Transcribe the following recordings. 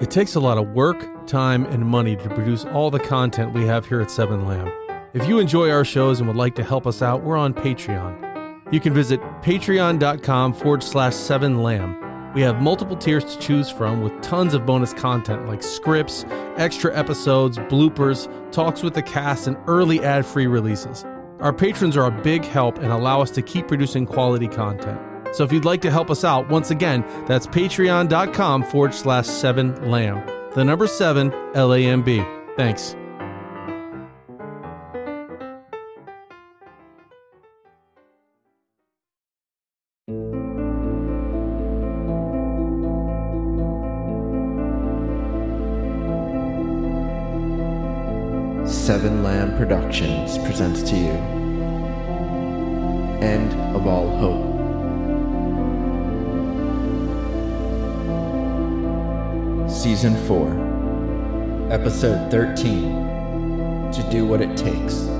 It takes a lot of work, time, and money to produce all the content we have here at Seven Lamb. If you enjoy our shows and would like to help us out, we're on Patreon. You can visit patreon.com forward slash seven lamb. We have multiple tiers to choose from with tons of bonus content like scripts, extra episodes, bloopers, talks with the cast, and early ad free releases. Our patrons are a big help and allow us to keep producing quality content. So if you'd like to help us out, once again, that's patreon.com forward slash seven lamb. The number seven, L A M B. Thanks. Seven Lamb Productions presents to you End of All Hope. Season 4, Episode 13 To Do What It Takes.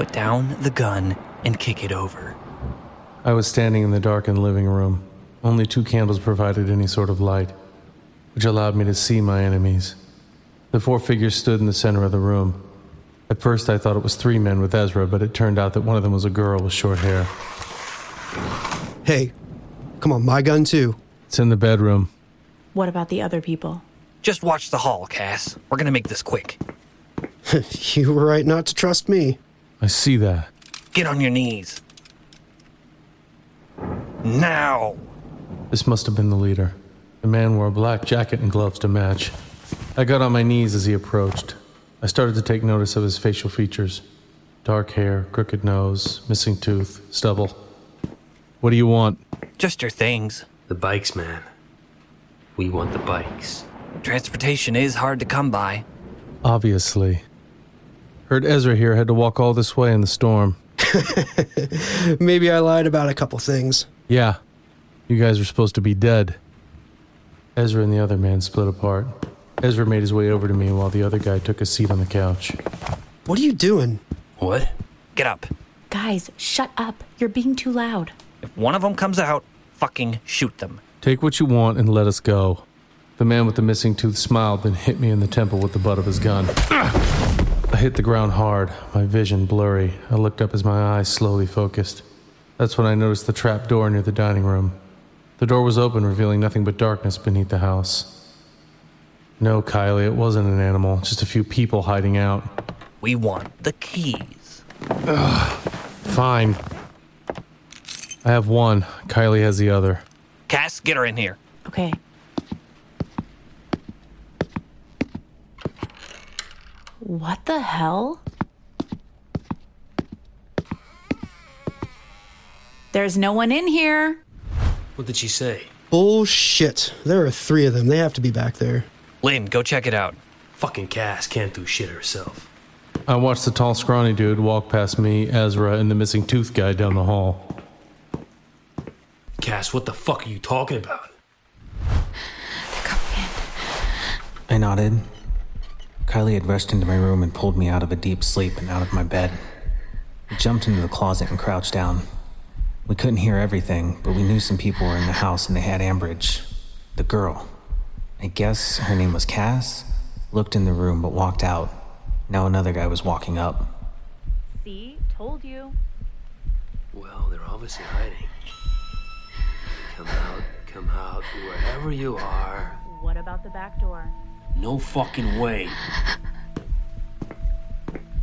Put down the gun and kick it over. I was standing in the darkened living room. Only two candles provided any sort of light, which allowed me to see my enemies. The four figures stood in the center of the room. At first, I thought it was three men with Ezra, but it turned out that one of them was a girl with short hair. Hey, come on, my gun too. It's in the bedroom. What about the other people? Just watch the hall, Cass. We're gonna make this quick. you were right not to trust me. I see that. Get on your knees. Now! This must have been the leader. The man wore a black jacket and gloves to match. I got on my knees as he approached. I started to take notice of his facial features dark hair, crooked nose, missing tooth, stubble. What do you want? Just your things. The bikes, man. We want the bikes. Transportation is hard to come by. Obviously. Heard Ezra here had to walk all this way in the storm. Maybe I lied about a couple things. Yeah. You guys are supposed to be dead. Ezra and the other man split apart. Ezra made his way over to me while the other guy took a seat on the couch. What are you doing? What? Get up. Guys, shut up. You're being too loud. If one of them comes out, fucking shoot them. Take what you want and let us go. The man with the missing tooth smiled, then hit me in the temple with the butt of his gun. I hit the ground hard, my vision blurry. I looked up as my eyes slowly focused. That's when I noticed the trap door near the dining room. The door was open, revealing nothing but darkness beneath the house. No, Kylie, it wasn't an animal, just a few people hiding out. We want the keys. Ugh, fine. I have one. Kylie has the other. Cass, get her in here. Okay. What the hell? There's no one in here. What did she say? Bullshit. There are three of them. They have to be back there. Lynn, go check it out. Fucking Cass can't do shit herself. I watched the tall, scrawny dude walk past me, Ezra, and the missing tooth guy down the hall. Cass, what the fuck are you talking about? Come in. I nodded. Kylie had rushed into my room and pulled me out of a deep sleep and out of my bed. We jumped into the closet and crouched down. We couldn't hear everything, but we knew some people were in the house and they had Ambridge, the girl. I guess her name was Cass. Looked in the room but walked out. Now another guy was walking up. See? Told you. Well, they're obviously hiding. Come out, come out, wherever you are. What about the back door? No fucking way.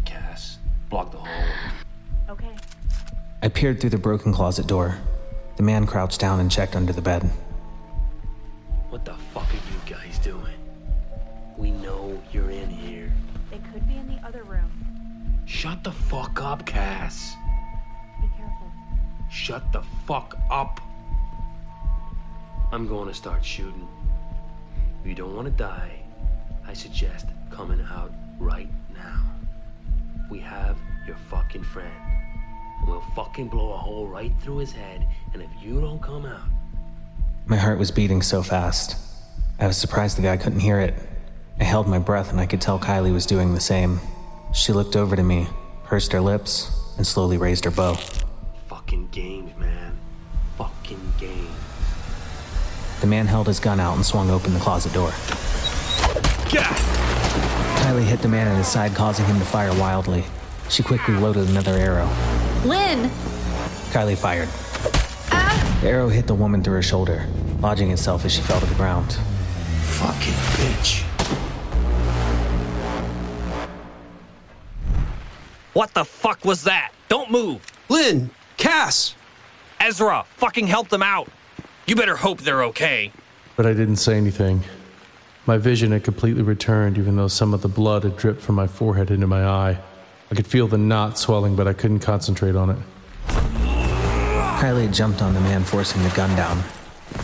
Cass, block the hallway. Okay. I peered through the broken closet door. The man crouched down and checked under the bed. What the fuck are you guys doing? We know you're in here. They could be in the other room. Shut the fuck up, Cass. Be careful. Shut the fuck up. I'm going to start shooting. If you don't want to die, I suggest coming out right now. We have your fucking friend. And we'll fucking blow a hole right through his head, and if you don't come out, My heart was beating so fast. I was surprised the guy couldn't hear it. I held my breath and I could tell Kylie was doing the same. She looked over to me, pursed her lips, and slowly raised her bow. fucking games, man. Fucking games. The man held his gun out and swung open the closet door. Kylie hit the man in his side, causing him to fire wildly. She quickly loaded another arrow. Lynn! Kylie fired. Ah! The arrow hit the woman through her shoulder, lodging itself as she fell to the ground. Fucking bitch. What the fuck was that? Don't move. Lynn! Cass! Ezra, fucking help them out. You better hope they're okay. But I didn't say anything. My vision had completely returned, even though some of the blood had dripped from my forehead into my eye. I could feel the knot swelling, but I couldn't concentrate on it. Kylie jumped on the man, forcing the gun down.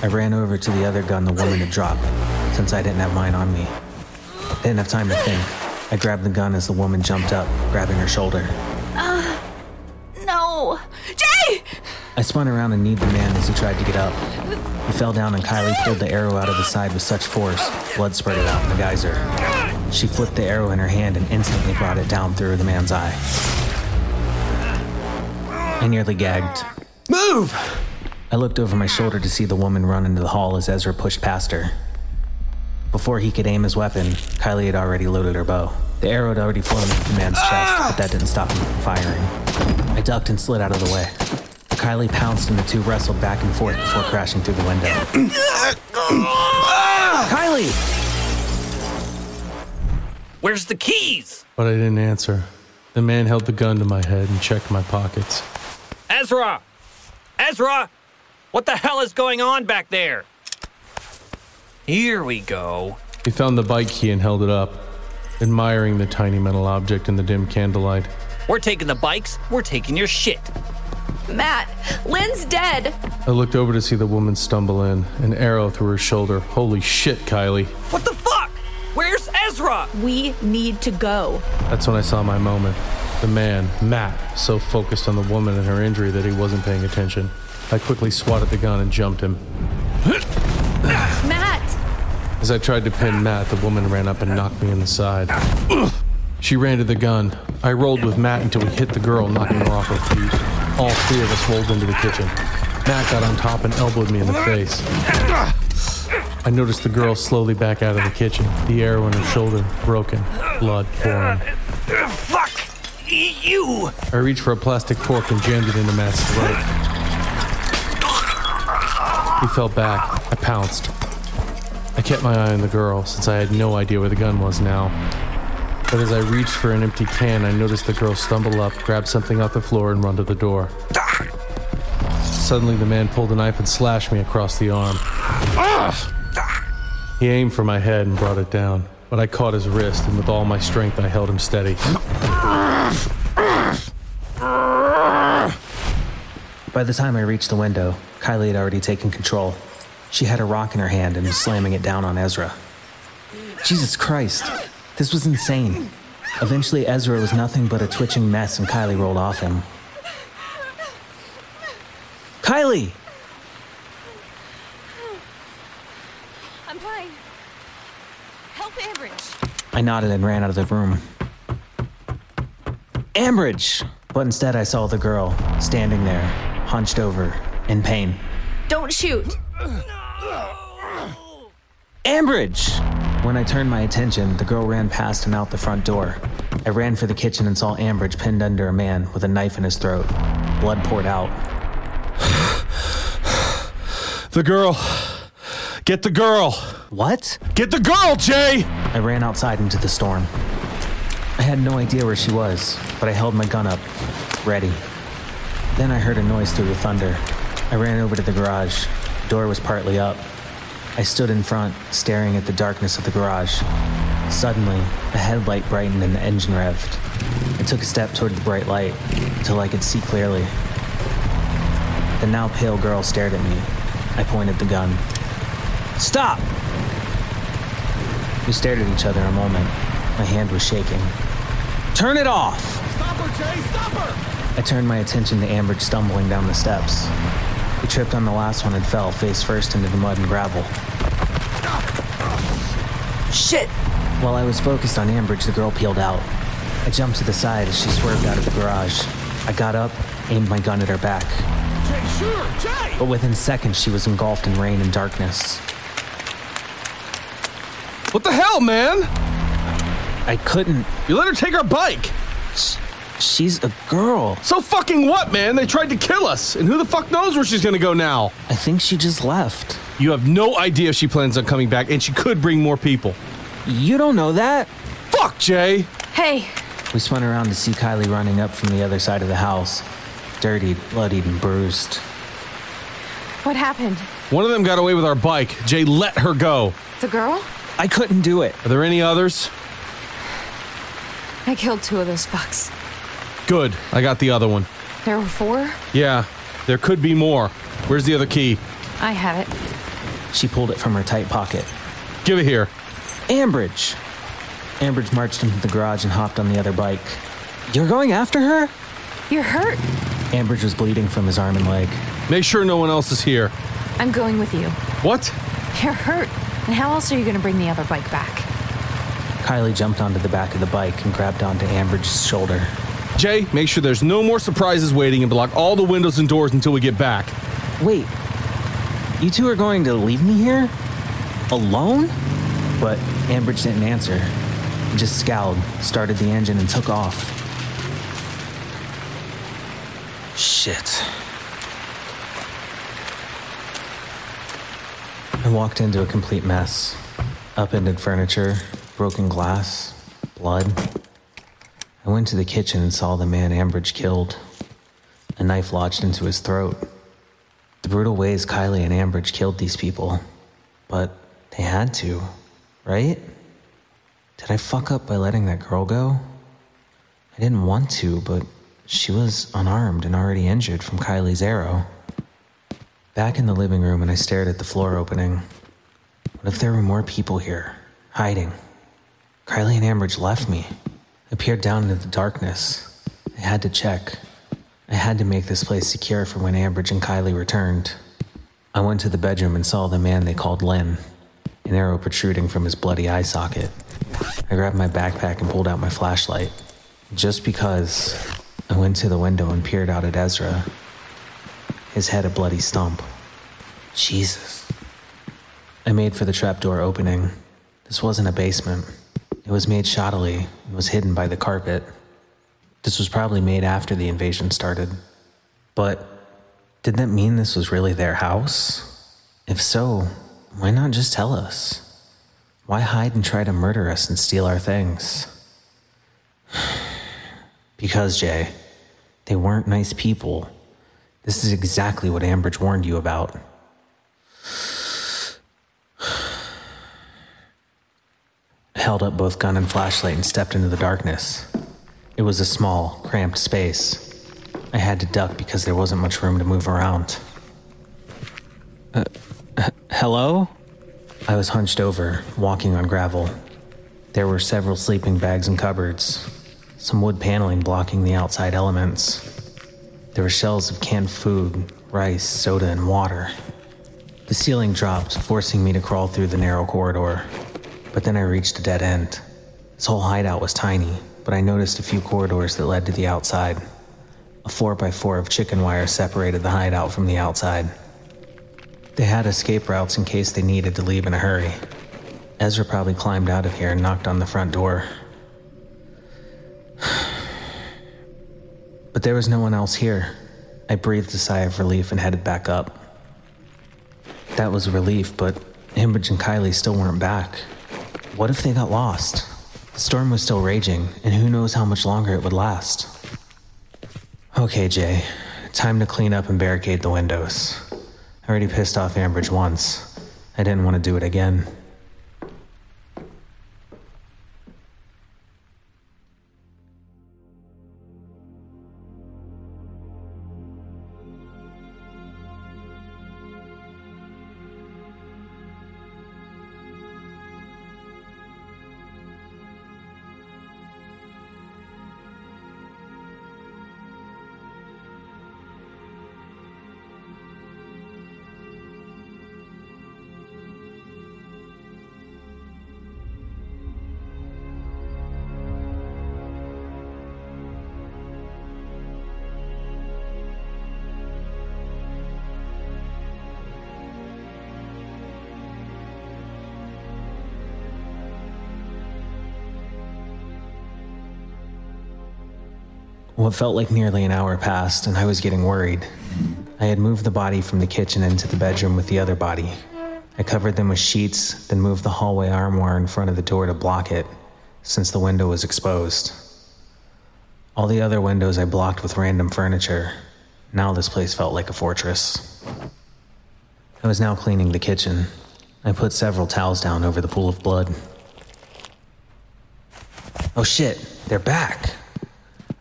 I ran over to the other gun the woman had dropped, since I didn't have mine on me. I didn't have time to think. I grabbed the gun as the woman jumped up, grabbing her shoulder. I spun around and kneed the man as he tried to get up. He fell down and Kylie pulled the arrow out of his side with such force, blood spurted out in a geyser. She flipped the arrow in her hand and instantly brought it down through the man's eye. I nearly gagged. Move! I looked over my shoulder to see the woman run into the hall as Ezra pushed past her. Before he could aim his weapon, Kylie had already loaded her bow. The arrow had already flown into the man's chest, but that didn't stop him from firing. I ducked and slid out of the way. Kylie pounced and the two wrestled back and forth before crashing through the window. Kylie! Where's the keys? But I didn't answer. The man held the gun to my head and checked my pockets. Ezra! Ezra! What the hell is going on back there? Here we go. He found the bike key and held it up, admiring the tiny metal object in the dim candlelight. We're taking the bikes, we're taking your shit. Matt, Lynn's dead. I looked over to see the woman stumble in, an arrow through her shoulder. Holy shit, Kylie. What the fuck? Where's Ezra? We need to go. That's when I saw my moment. The man, Matt, so focused on the woman and her injury that he wasn't paying attention. I quickly swatted the gun and jumped him. Matt! As I tried to pin Matt, the woman ran up and knocked me in the side. She ran to the gun. I rolled with Matt until we hit the girl, knocking her off her feet. All three of us rolled into the kitchen. Matt got on top and elbowed me in the face. I noticed the girl slowly back out of the kitchen, the arrow in her shoulder broken, blood pouring. Fuck! You! I reached for a plastic fork and jammed it into Matt's throat. He fell back. I pounced. I kept my eye on the girl since I had no idea where the gun was now. But as I reached for an empty can, I noticed the girl stumble up, grab something off the floor, and run to the door. Suddenly, the man pulled a knife and slashed me across the arm. He aimed for my head and brought it down, but I caught his wrist, and with all my strength, I held him steady. By the time I reached the window, Kylie had already taken control. She had a rock in her hand and was slamming it down on Ezra. Jesus Christ, this was insane. Eventually, Ezra was nothing but a twitching mess and Kylie rolled off him. Kylie! I'm fine. Help Ambridge. I nodded and ran out of the room. Ambridge! But instead, I saw the girl standing there, hunched over, in pain. Don't shoot. Ambridge! When I turned my attention, the girl ran past and out the front door. I ran for the kitchen and saw Ambridge pinned under a man with a knife in his throat. Blood poured out. The girl. Get the girl. What? Get the girl, Jay! I ran outside into the storm. I had no idea where she was, but I held my gun up, ready. Then I heard a noise through the thunder. I ran over to the garage. The door was partly up. I stood in front, staring at the darkness of the garage. Suddenly, a headlight brightened and the engine revved. I took a step toward the bright light until I could see clearly. The now pale girl stared at me. I pointed the gun. Stop! We stared at each other a moment. My hand was shaking. Turn it off! Stop her, Jay! Stop her! I turned my attention to Ambridge stumbling down the steps. He tripped on the last one and fell face first into the mud and gravel. Shit! While I was focused on Ambridge, the girl peeled out. I jumped to the side as she swerved out of the garage. I got up, aimed my gun at her back. Jay, shoot her! Jay! But within seconds, she was engulfed in rain and darkness. What the hell, man? I couldn't. You let her take our bike. She's a girl. So fucking what, man? They tried to kill us, and who the fuck knows where she's gonna go now? I think she just left. You have no idea if she plans on coming back, and she could bring more people. You don't know that. Fuck, Jay! Hey, We spun around to see Kylie running up from the other side of the house, dirtied, bloodied, and bruised. What happened? One of them got away with our bike. Jay let her go. The girl? I couldn't do it. Are there any others? I killed two of those fucks. Good. I got the other one. There were four? Yeah, there could be more. Where's the other key? I have it. She pulled it from her tight pocket. Give it here. Ambridge! Ambridge marched into the garage and hopped on the other bike. You're going after her? You're hurt. Ambridge was bleeding from his arm and leg. Make sure no one else is here. I'm going with you. What? You're hurt. And how else are you going to bring the other bike back? Kylie jumped onto the back of the bike and grabbed onto Ambridge's shoulder. Jay, make sure there's no more surprises waiting and block all the windows and doors until we get back. Wait, you two are going to leave me here? Alone? But Ambridge didn't answer. He just scowled, started the engine, and took off. Shit. I walked into a complete mess upended furniture, broken glass, blood. I went to the kitchen and saw the man Ambridge killed. A knife lodged into his throat. The brutal ways Kylie and Ambridge killed these people. But they had to, right? Did I fuck up by letting that girl go? I didn't want to, but she was unarmed and already injured from Kylie's arrow. Back in the living room, and I stared at the floor opening. What if there were more people here, hiding? Kylie and Ambridge left me. I peered down into the darkness. I had to check. I had to make this place secure for when Ambridge and Kylie returned. I went to the bedroom and saw the man they called Len, an arrow protruding from his bloody eye socket. I grabbed my backpack and pulled out my flashlight. Just because I went to the window and peered out at Ezra, his head a bloody stump. Jesus. I made for the trapdoor opening. This wasn't a basement. It was made shoddily and was hidden by the carpet. This was probably made after the invasion started. But did that mean this was really their house? If so, why not just tell us? Why hide and try to murder us and steal our things? because, Jay, they weren't nice people. This is exactly what Ambridge warned you about. I held up both gun and flashlight and stepped into the darkness. It was a small, cramped space. I had to duck because there wasn't much room to move around. Uh, hello? I was hunched over, walking on gravel. There were several sleeping bags and cupboards, some wood paneling blocking the outside elements. There were shelves of canned food, rice, soda, and water. The ceiling dropped, forcing me to crawl through the narrow corridor. But then I reached a dead end. This whole hideout was tiny, but I noticed a few corridors that led to the outside. A 4x4 of chicken wire separated the hideout from the outside. They had escape routes in case they needed to leave in a hurry. Ezra probably climbed out of here and knocked on the front door. But there was no one else here. I breathed a sigh of relief and headed back up. That was relief, but Ambridge and Kylie still weren't back. What if they got lost? The storm was still raging, and who knows how much longer it would last. Okay, Jay. Time to clean up and barricade the windows. I already pissed off Ambridge once. I didn't want to do it again. What felt like nearly an hour passed, and I was getting worried. I had moved the body from the kitchen into the bedroom with the other body. I covered them with sheets, then moved the hallway armoire in front of the door to block it, since the window was exposed. All the other windows I blocked with random furniture. Now this place felt like a fortress. I was now cleaning the kitchen. I put several towels down over the pool of blood. Oh shit, they're back!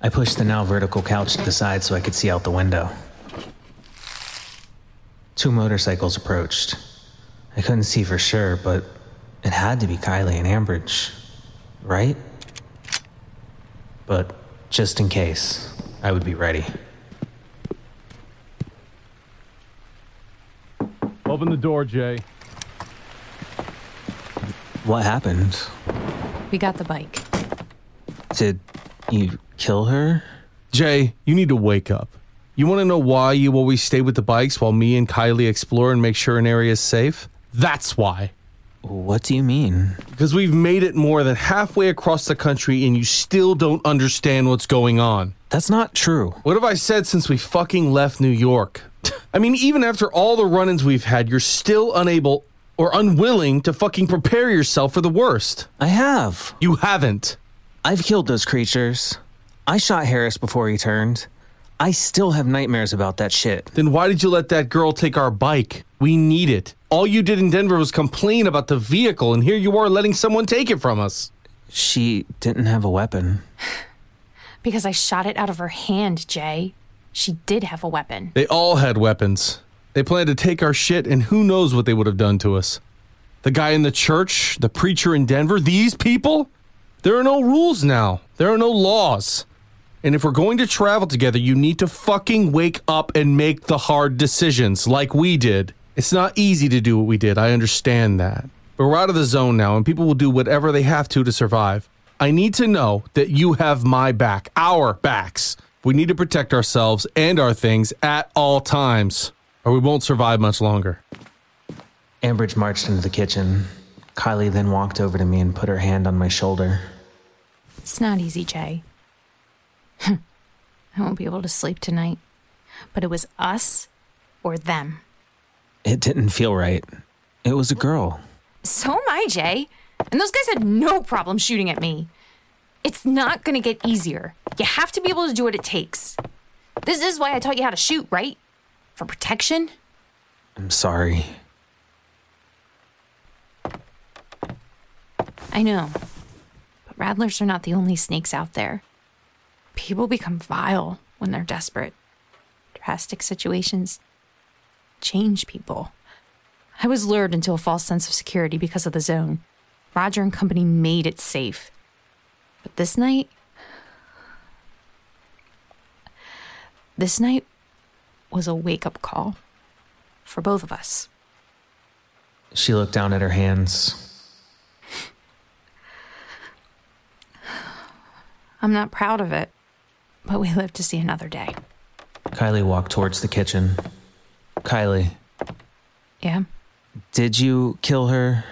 I pushed the now vertical couch to the side so I could see out the window. Two motorcycles approached. I couldn't see for sure, but it had to be Kylie and Ambridge, right? But just in case, I would be ready. Open the door, Jay. What happened? We got the bike. Did you kill her? Jay, you need to wake up. You want to know why you always stay with the bikes while me and Kylie explore and make sure an area is safe? That's why. What do you mean? Because we've made it more than halfway across the country and you still don't understand what's going on. That's not true. What have I said since we fucking left New York? I mean, even after all the run ins we've had, you're still unable or unwilling to fucking prepare yourself for the worst. I have. You haven't. I've killed those creatures. I shot Harris before he turned. I still have nightmares about that shit. Then why did you let that girl take our bike? We need it. All you did in Denver was complain about the vehicle, and here you are letting someone take it from us. She didn't have a weapon. Because I shot it out of her hand, Jay. She did have a weapon. They all had weapons. They planned to take our shit, and who knows what they would have done to us. The guy in the church, the preacher in Denver, these people? There are no rules now. There are no laws. And if we're going to travel together, you need to fucking wake up and make the hard decisions like we did. It's not easy to do what we did. I understand that. But we're out of the zone now, and people will do whatever they have to to survive. I need to know that you have my back, our backs. We need to protect ourselves and our things at all times, or we won't survive much longer. Ambridge marched into the kitchen. Kylie then walked over to me and put her hand on my shoulder. It's not easy, Jay. I won't be able to sleep tonight. But it was us or them. It didn't feel right. It was a girl. So am I, Jay. And those guys had no problem shooting at me. It's not gonna get easier. You have to be able to do what it takes. This is why I taught you how to shoot, right? For protection? I'm sorry. I know. But rattlers are not the only snakes out there. People become vile when they're desperate. drastic situations change people. I was lured into a false sense of security because of the zone. Roger and company made it safe. But this night, this night was a wake up call for both of us. She looked down at her hands. I'm not proud of it, but we live to see another day. Kylie walked towards the kitchen. Kylie, Yeah? did you kill her?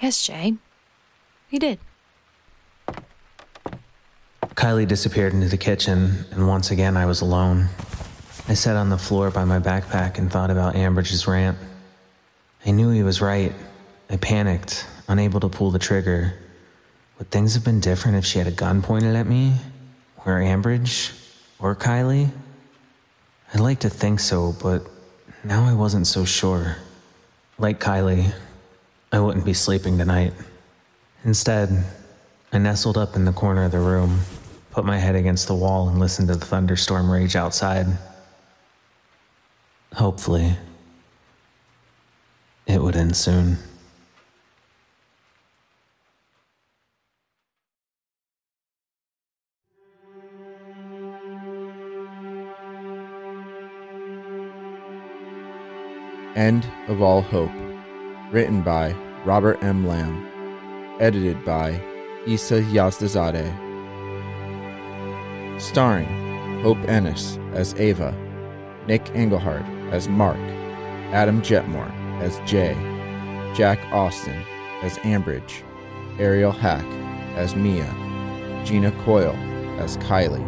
Yes, Jay. We did. Kylie disappeared into the kitchen, and once again I was alone. I sat on the floor by my backpack and thought about Ambridge's rant. I knew he was right. I panicked, unable to pull the trigger. Would things have been different if she had a gun pointed at me? Or Ambridge? Or Kylie? I'd like to think so, but now I wasn't so sure. Like Kylie, I wouldn't be sleeping tonight. Instead, I nestled up in the corner of the room, put my head against the wall, and listened to the thunderstorm rage outside. Hopefully, it would end soon. End of All Hope. Written by Robert M. Lamb. Edited by Issa Yazdazadeh. Starring Hope Ennis as Ava, Nick Engelhard as Mark, Adam Jetmore as Jay, Jack Austin as Ambridge, Ariel Hack as Mia, Gina Coyle as Kylie,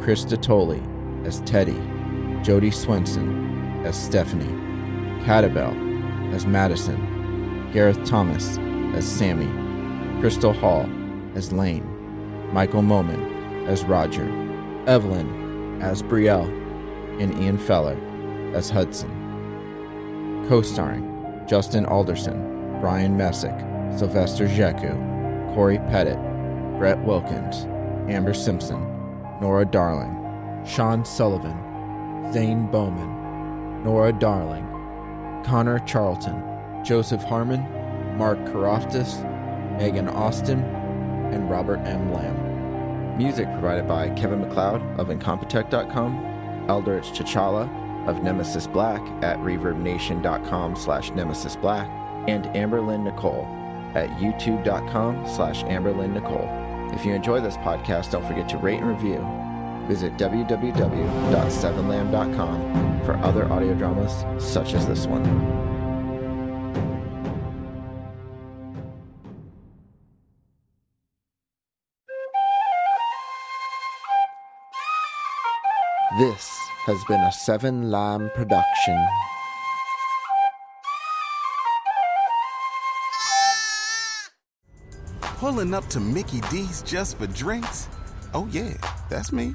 Krista Tolley as Teddy, Jody Swenson as Stephanie, Catabel as Madison, Gareth Thomas as Sammy, Crystal Hall as Lane, Michael Moman as Roger, Evelyn as Brielle, and Ian Feller as Hudson. Co starring Justin Alderson, Brian Messick, Sylvester Jeku, Corey Pettit, Brett Wilkins, Amber Simpson, Nora Darling, Sean Sullivan, Zane Bowman, Nora Darling, Connor Charlton, Joseph Harmon, Mark Karoftis, Megan Austin, and Robert M. Lamb. Music provided by Kevin MacLeod of Incompetech.com, Eldritch Chachala of Nemesis Black at ReverbNation.com slash Nemesis Black, and Amberlyn Nicole at YouTube.com slash Amberlyn Nicole. If you enjoy this podcast, don't forget to rate and review. Visit www.sevenlamb.com for other audio dramas such as this one. This has been a Seven Lamb production. Pulling up to Mickey D's just for drinks? Oh, yeah, that's me.